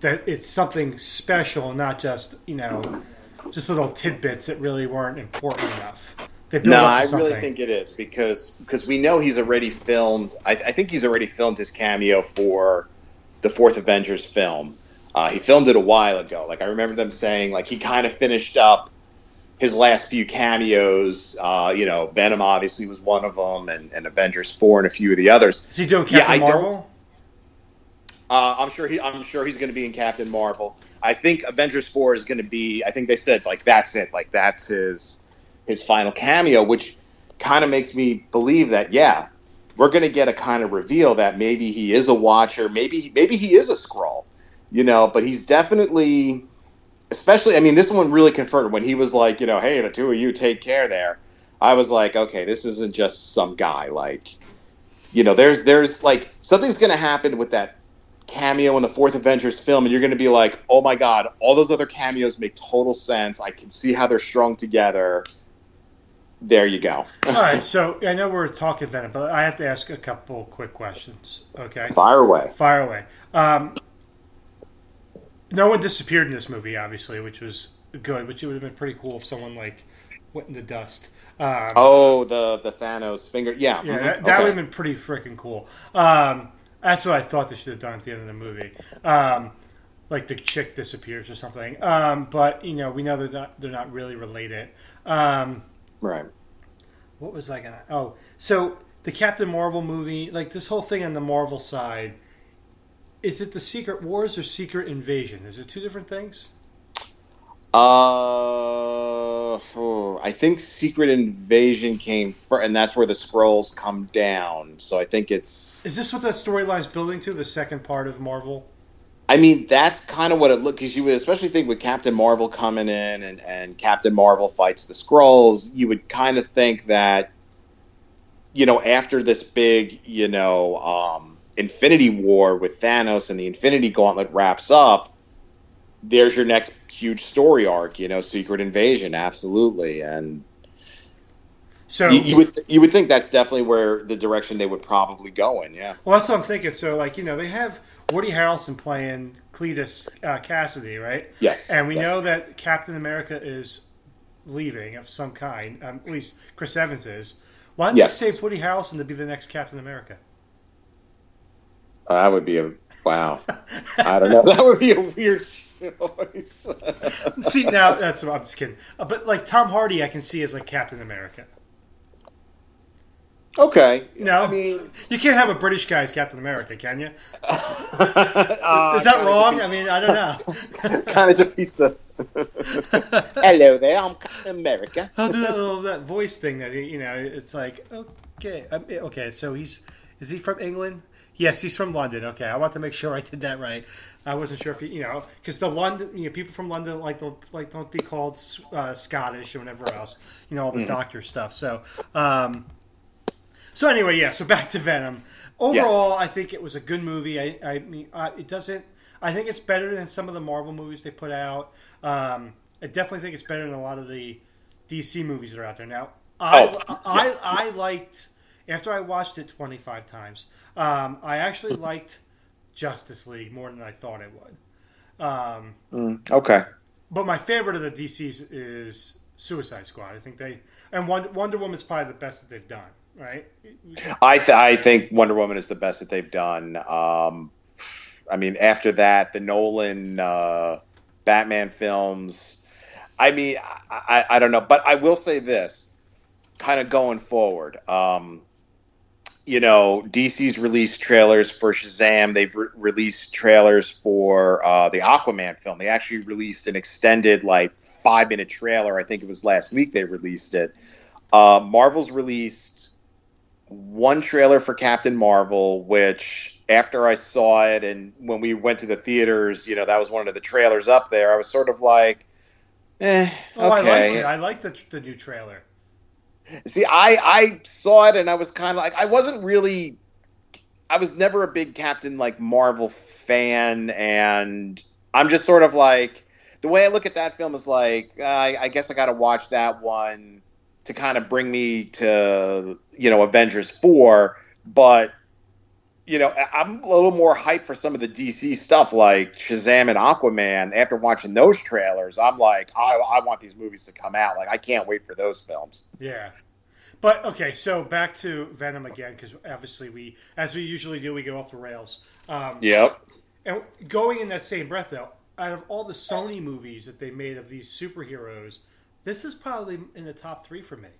that it's something special, not just you know, just little tidbits that really weren't important enough. They build No, I something. really think it is because because we know he's already filmed. I, I think he's already filmed his cameo for the fourth Avengers film. Uh, he filmed it a while ago. Like I remember them saying, like he kind of finished up his last few cameos. Uh, you know, Venom obviously was one of them, and, and Avengers four and a few of the others. Is he doing Captain yeah, Marvel? Uh, I'm sure he. I'm sure he's going to be in Captain Marvel. I think Avengers Four is going to be. I think they said like that's it. Like that's his his final cameo, which kind of makes me believe that yeah, we're going to get a kind of reveal that maybe he is a Watcher. Maybe maybe he is a Skrull. You know, but he's definitely. Especially, I mean, this one really confirmed when he was like, you know, hey, the two of you take care there. I was like, okay, this isn't just some guy. Like, you know, there's there's like something's going to happen with that cameo in the fourth Avengers film, and you're going to be like, oh my god, all those other cameos make total sense. I can see how they're strung together. There you go. All right, so I know we're talking Venom, but I have to ask a couple quick questions. Okay, Fire away. fire away. Um, no one disappeared in this movie, obviously, which was good. Which it would have been pretty cool if someone like went in the dust. Um, Oh, the the Thanos finger. Yeah, Yeah, mhm, that, that okay. would have been pretty freaking cool. Um, that's what I thought they should have done at the end of the movie. Um, like the chick disappears or something. Um, but you know, we know they're not they're not really related. Um, right. what was I gonna? Oh, so the Captain Marvel movie, like this whole thing on the Marvel side, is it the Secret Wars or Secret Invasion? Is it two different things? Uh, oh, I think Secret Invasion came first, and that's where the Skrulls come down. So I think it's. Is this what that storyline's building to? The second part of Marvel? I mean, that's kind of what it looked because you would especially think with Captain Marvel coming in and, and Captain Marvel fights the Skrulls, you would kind of think that, you know, after this big, you know, um, Infinity War with Thanos and the Infinity Gauntlet wraps up, there's your next huge story arc, you know, Secret Invasion, absolutely, and So you, you would you would think that's definitely where the direction they would probably go in, yeah. Well, that's what I'm thinking. So, like, you know, they have Woody Harrelson playing Cletus uh, Kasady, right? Yes, And we yes. know that Captain America is leaving of some kind. Um, at least Chris Evans is. Why don't Yes. they save Woody Harrelson to be the next Captain America? Uh, that would be a wow. I don't know. That would be a weird choice. See, now that's I'm just kidding. Uh, but like Tom Hardy, I can see as like Captain America. okay. No, I mean, you can't have a British guy as Captain America, can you? uh, Is that wrong? I mean, I don't know. Kind of defeats the. Hello there, I'm Captain America. He'll do that little that voice thing that you know. It's like okay, um, okay. So he's is he from England? Yes, he's from London. Okay, I want to make sure I did that right. I wasn't sure if he, you know, because the London, you know, people from London like don't like don't be called uh, Scottish or whatever else. You know, all the doctor stuff. So, um, so anyway, yeah. So back to Venom. Overall, I think it was a good movie. I, I mean, uh, it doesn't. I think it's better than some of the Marvel movies they put out. Um, I definitely think it's better than a lot of the DC movies that are out there now. I, Oh, I, I liked after I watched it 25 times. Um, I actually liked Justice League more than I thought I would. Um, Okay. but my favorite of the DCs is Suicide Squad. I think they and Wonder, Wonder Woman's probably the best that they've done. Right? I th- I think Wonder Woman is the best that they've done. Um, I mean, after that, the Nolan uh, Batman films. I mean, I, I, I don't know, but I will say this, kind of going forward. Um, you know, DC's released trailers for Shazam. They've re- released trailers for uh, the Aquaman film. They actually released an extended, like, five minute trailer. I think it was last week they released it. Uh, Marvel's released one trailer for Captain Marvel, which after I saw it and when we went to the theaters, you know, that was one of the trailers up there. I was sort of like, Eh, Oh, I liked it. I liked the, the new trailer. See, I I saw it and I was kind of like I wasn't really I was never a big Captain like Marvel fan and I'm just sort of like the way I look at that film is like uh, I, I guess I got to watch that one to kind of bring me to you know Avengers 4 but you know I'm a little more hyped for some of the DC stuff like Shazam and Aquaman after watching those trailers I'm like I, I want these movies to come out like I can't wait for those films Yeah. But okay, so back to Venom again because obviously we, as we usually do, we go off the rails. Um, Yep. And going in that same breath, though, out of all the Sony movies that they made of these superheroes, this is probably in the top three for me.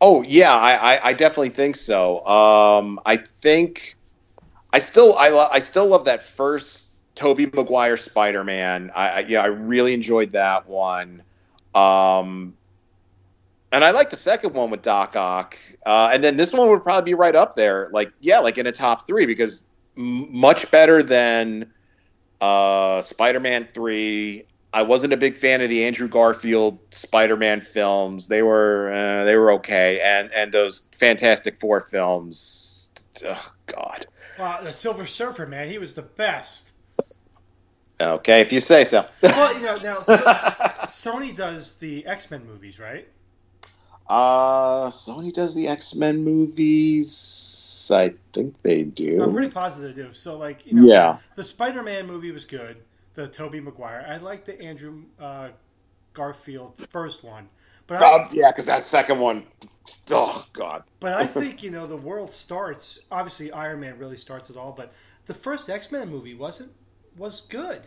Oh yeah, I, I, I definitely think so. Um, I think I still I, I still love that first Tobey Maguire Spider Man. I, I yeah I really enjoyed that one. Um, and I like the second one with Doc Ock. Uh, and then this one would probably be right up there, like yeah, like in a top three because m- much better than uh, Spider Man three. I wasn't a big fan of the Andrew Garfield Spider-Man films. They were uh, they were okay, and and those Fantastic Four films. Oh God. Wow, the Silver Surfer, man, he was the best. Okay, if you say so. Well, you know, now so, Sony does the X Men movies, right? uh, Sony does the X Men movies. I think they do. I'm pretty positive they do. So, like, you know, Yeah. the Spider Man movie was good. The Tobey Maguire. I like the Andrew uh, Garfield first one, but I, Um, yeah, because that second one. Oh God. But I think you know the world starts. Obviously, Iron Man really starts it all. But the first X Men movie wasn't was good.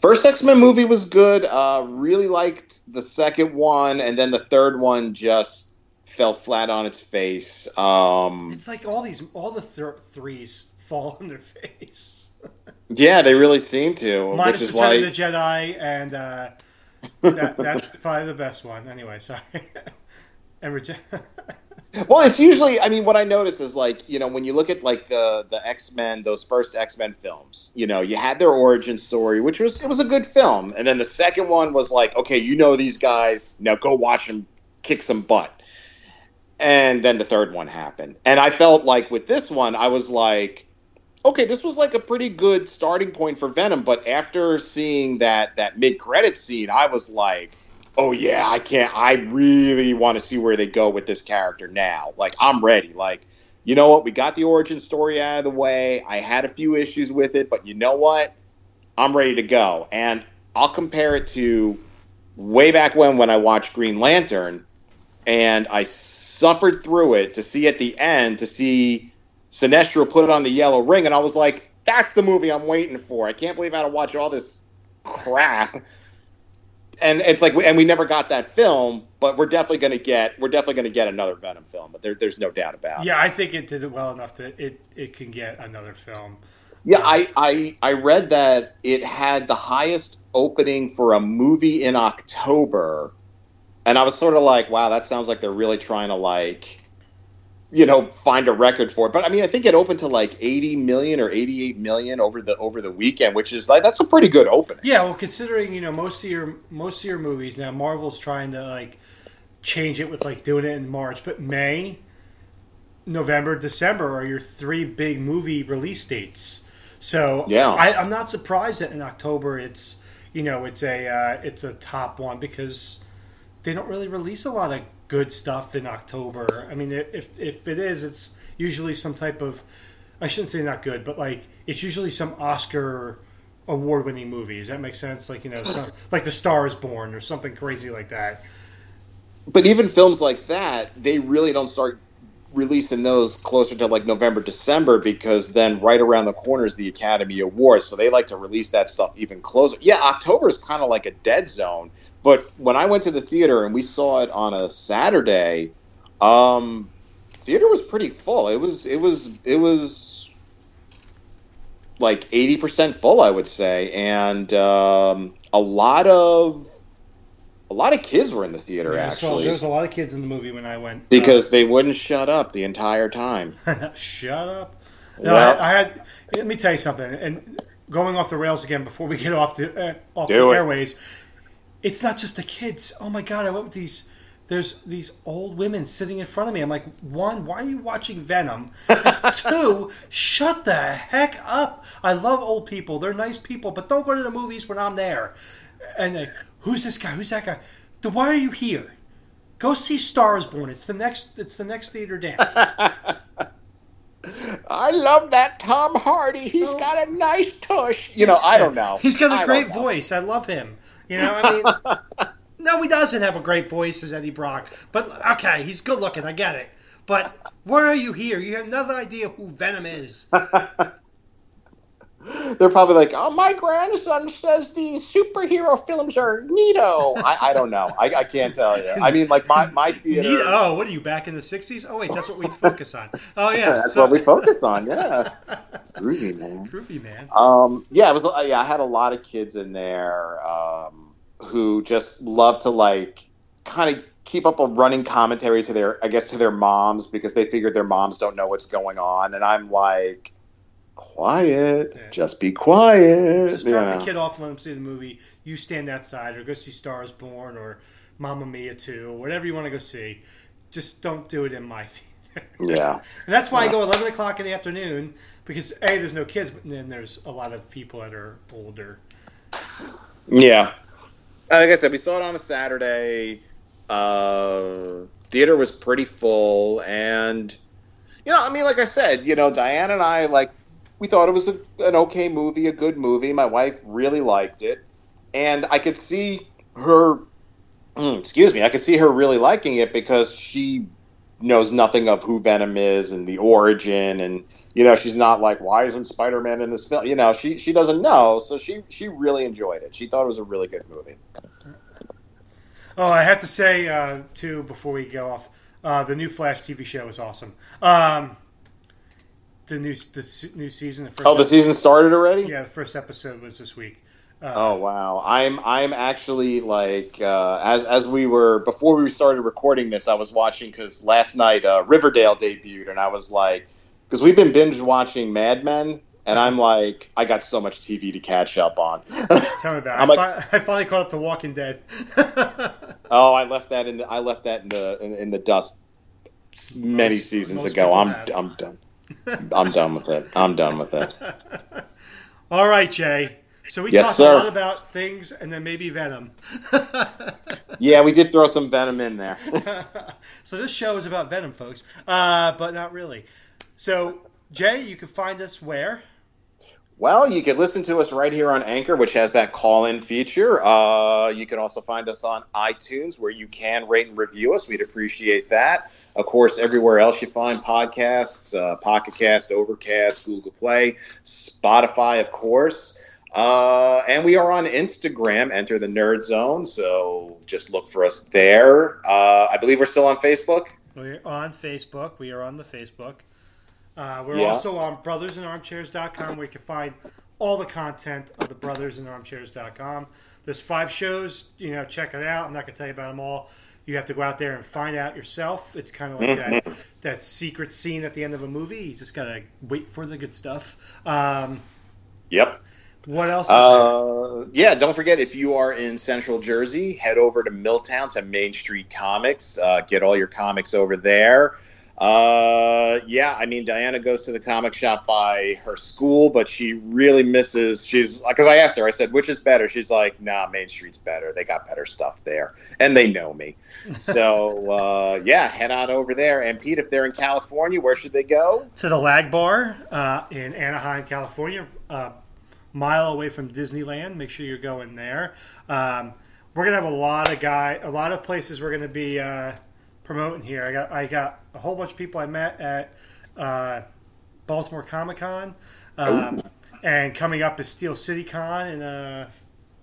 First X Men movie was good. Uh, really liked the second one, and then the third one just fell flat on its face. Um, It's like all these all the thir- threes fall on their face. yeah, they really seem to, Minus which is Return of why. the Jedi, and uh, that, that's probably the best one. Anyway, sorry. and Well, it's usually. I mean, what I notice is like you know when you look at like the the X Men, those first X Men films, you know, you had their origin story, which was it was a good film, and then the second one was like, okay, you know these guys, now go watch them kick some butt, and then the third one happened, and I felt like with this one, I was like. Okay, this was like a pretty good starting point for Venom, but after seeing that that mid credit scene, I was like, oh yeah, I can't. I really want to see where they go with this character now. Like I'm ready. Like you know what? We got the origin story out of the way. I had a few issues with it, but you know what? I'm ready to go. And I'll compare it to way back when when I watched Green Lantern, and I suffered through it to see at the end to see Sinestro put it on the yellow ring, and I was like, that's the movie I'm waiting for. I can't believe I had to watch all this crap and it's like, and we never got that film, but we're definitely going to get, we're definitely going to get another Venom film. But there, there's no doubt about it. yeah, I think it did it well enough that it it can get another film. Yeah, I, I, I read that it had the highest opening for a movie in October, and I was sort of like, wow, that sounds like they're really trying to like, you know, find a record for it. But I mean, I think it opened to like 80 million or 88 million over the over the weekend, which is like that's a pretty good opening. Yeah, well, considering you know most of your most of your movies now, Marvel's trying to like change it with like doing it in March, but May, November, December are your three big movie release dates. So Yeah. I, I'm not surprised that in October it's you know it's a uh, it's a top one because they don't really release a lot of good stuff in October. I mean, if if it is, it's usually some type of I shouldn't say not good, but like it's usually some Oscar award-winning movie. Does that make sense? Like you know, some, like The Star Is Born or something crazy like that. But even films like that, they really don't start releasing those closer to like November, December because then right around the corner is the Academy Awards. So they like to release that stuff even closer. Yeah, October is kind of like a dead zone. But when I went to the theater and we saw it on a Saturday, um, theater was pretty full. It was it was it was like eighty percent full, I would say, and um, a lot of a lot of kids were in the theater Yeah, so actually there was a lot of kids in the movie when I went because uh, they wouldn't shut up the entire time. Shut up. No, Well- I, I had. Let me tell you something. And going off the rails again before we get off the uh, off the it. airways, it's not just the kids. Oh my god, I went with these. There's these old women sitting in front of me. I'm like, one, why are you watching Venom? Two, shut the heck up. I love old people. They're nice people, but don't go to the movies when I'm there. And they, who's this guy? Who's that guy? Then why are you here? Go see Stars Born. It's the next. It's the next theater down. I love that Tom Hardy. He's Oh. got a nice tush. You know, I don't know. He's got a I great voice. I love him. You know, I mean, no, he doesn't have a great voice as Eddie Brock. But okay, he's good looking. I get it. But why are you here? You have no idea who Venom is. They're probably like, oh, my grandson says these superhero films are neato. I, I don't know. I, I can't tell you. I mean, like my my theater. Oh, what are you back in the '60s? Oh wait, that's what we focus on. Oh yeah, That's so- what we focus on. Yeah, groovy man. Groovy man. Um, yeah, it was. uh, Yeah, I had a lot of kids in there um, who just love to like kind of keep up a running commentary to their, I guess, to their moms because they figured their moms don't know what's going on, and I'm like, quiet, Yeah. just be quiet. Just you drop know. the kid off and let him see the movie. You stand outside or go see Stars Born or Mamma Mia 2 or whatever you want to go see. Just don't do it in my theater. Yeah, And that's why I go 11 o'clock in the afternoon because, A, there's no kids, but then there's a lot of people that are older. yeah. Like I said, we saw it on a Saturday. Uh, theater was pretty full, and you know, I mean, like I said, you know, Diane and I like we thought it was a, an okay movie, a good movie. My wife really liked it, and I could see her. mm, Excuse me, I could see her really liking it because she knows nothing of who Venom is and the origin, and you know, she's not like, why isn't Spider Man in this film? You know, she she doesn't know, so she she really enjoyed it. She thought it was a really good movie. Oh, I have to say, uh, too, before we go off, uh, the new Flash TV show is awesome. Um, the new the new season. The first Oh, the episode- season started already. Yeah, the first episode was this week. Uh, Oh wow, I'm I'm actually like uh, as as we were before we started recording this, I was watching because last night uh, Riverdale debuted, and I was like, because we've been binge watching Mad Men, and I'm like, I got so much TV to catch up on. Tell me about it. I'm I, like- fi- I finally caught up to Walking Dead. oh, I left that in the I left that in the in, in the dust many Most- seasons most ago. I'm have. I'm done. I'm done with it. I'm done with it. All right, Jay. So we Yes, talked sir. a lot about things, and then maybe Venom. Yeah, we did throw some venom in there. so this show is about Venom, folks, uh, but not really. So Jay, you can find us where? Well, you can listen to us right here on Anchor, which has that call in feature. Uh, you can also find us on iTunes, where you can rate and review us. We'd appreciate that. Of course, everywhere else you find podcasts uh, Pocket Cast, Overcast, Google Play, Spotify, of course. Uh, and we are on Instagram, enter the Nerd Zone. So just look for us there. Uh, I believe we're still on Facebook. We're on Facebook. We are on the Facebook. Uh, we're Yeah. also on brothersinarmchairs.com where you can find all the content of the brothersinarmchairs.com. There's five shows. You know, check it out. I'm not going to tell you about them all. You have to go out there and find out yourself. It's kind of like that that secret scene at the end of a movie. You just got to wait for the good stuff. Um, Yep. what else is there? Uh, yeah, don't forget if you are in Central Jersey, head over to Milltown to Main Street Comics. Uh, get all your comics over there. Uh, yeah, I mean Diana goes to the comic shop by her school, but she really misses. She's like, because I asked her, I said, which is better? She's like, Nah, Main Street's better. They got better stuff there, and they know me. So uh, yeah, head on over there. And Pete, if they're in California, where should they go? to the Lag Bar uh, in Anaheim, California, a mile away from Disneyland. Make sure you're going there. Um, we're gonna have a lot of guy, a lot of places we're gonna be uh, promoting here. I got I got a whole bunch of people I met at uh, Baltimore Comic Con, um, and coming up is Steel City Con in uh,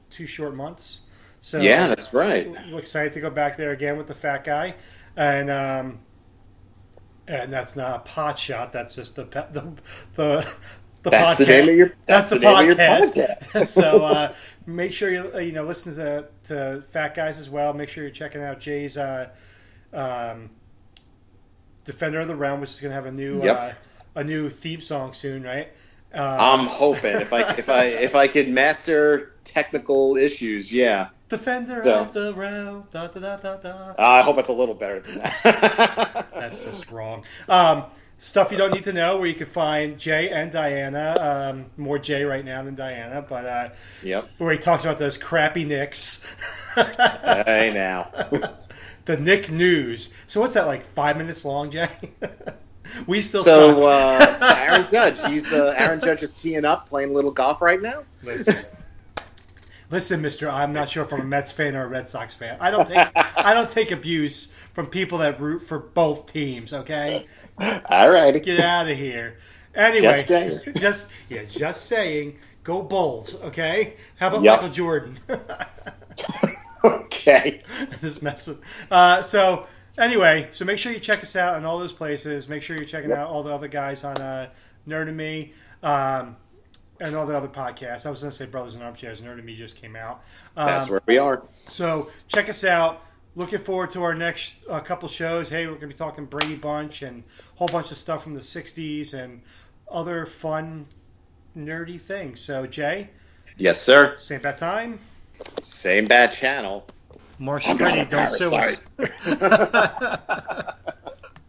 two short months. So yeah, that's right. we're excited to go back there again with the fat guy, and um, and that's not a pot shot. That's just the pe- the the, the That's podcast. the name of your. that's, That's, the, your podcast. podcast. so uh, make sure you you know listen to to fat guys as well. Make sure you're checking out Jay's uh, um, Defender of the Realm, which is going to have a new Yep. uh, a new theme song soon, right? Uh, I'm hoping if I if I if I could master technical issues, yeah, Defender So- of the realm. Da, da, da, da, da. Uh, I hope it's a little better than that. That's just wrong. Um, stuff you don't need to know, where you can find Jay and Diana. Um, more Jay right now than Diana, but uh, yep. where he talks about those crappy Knicks. Hey now. the Nick News. So what's that like? Five minutes long, Jay? we still So suck. uh, Aaron Judge, he's uh, Aaron Judge is teeing up, playing a little golf right now. Listen. Listen, Mister. I'm not sure if I'm a Mets fan or a Red Sox fan. I don't take I don't take abuse from people that root for both teams. Okay, All righty. get out of here. Anyway, Just saying. just yeah, just saying. Go Bulls. Okay. How about Yep. Michael Jordan? Okay. just messing. Uh, so anyway, so make sure you check us out on all those places. Make sure you're checking out all the other guys on uh, Nerd and Me. Um, and all the other podcasts. I was going to say Brothers in Armchairs. Nerd and Me just came out. Um, That's where we are. So check us out. Looking forward to our next uh, couple shows. Hey, we're going to be talking Brady Bunch and a whole bunch of stuff from the '60s and other fun, nerdy things. So Jay, Yes, sir. same bad time. Same bad channel. Marcia Brady, don't sue us.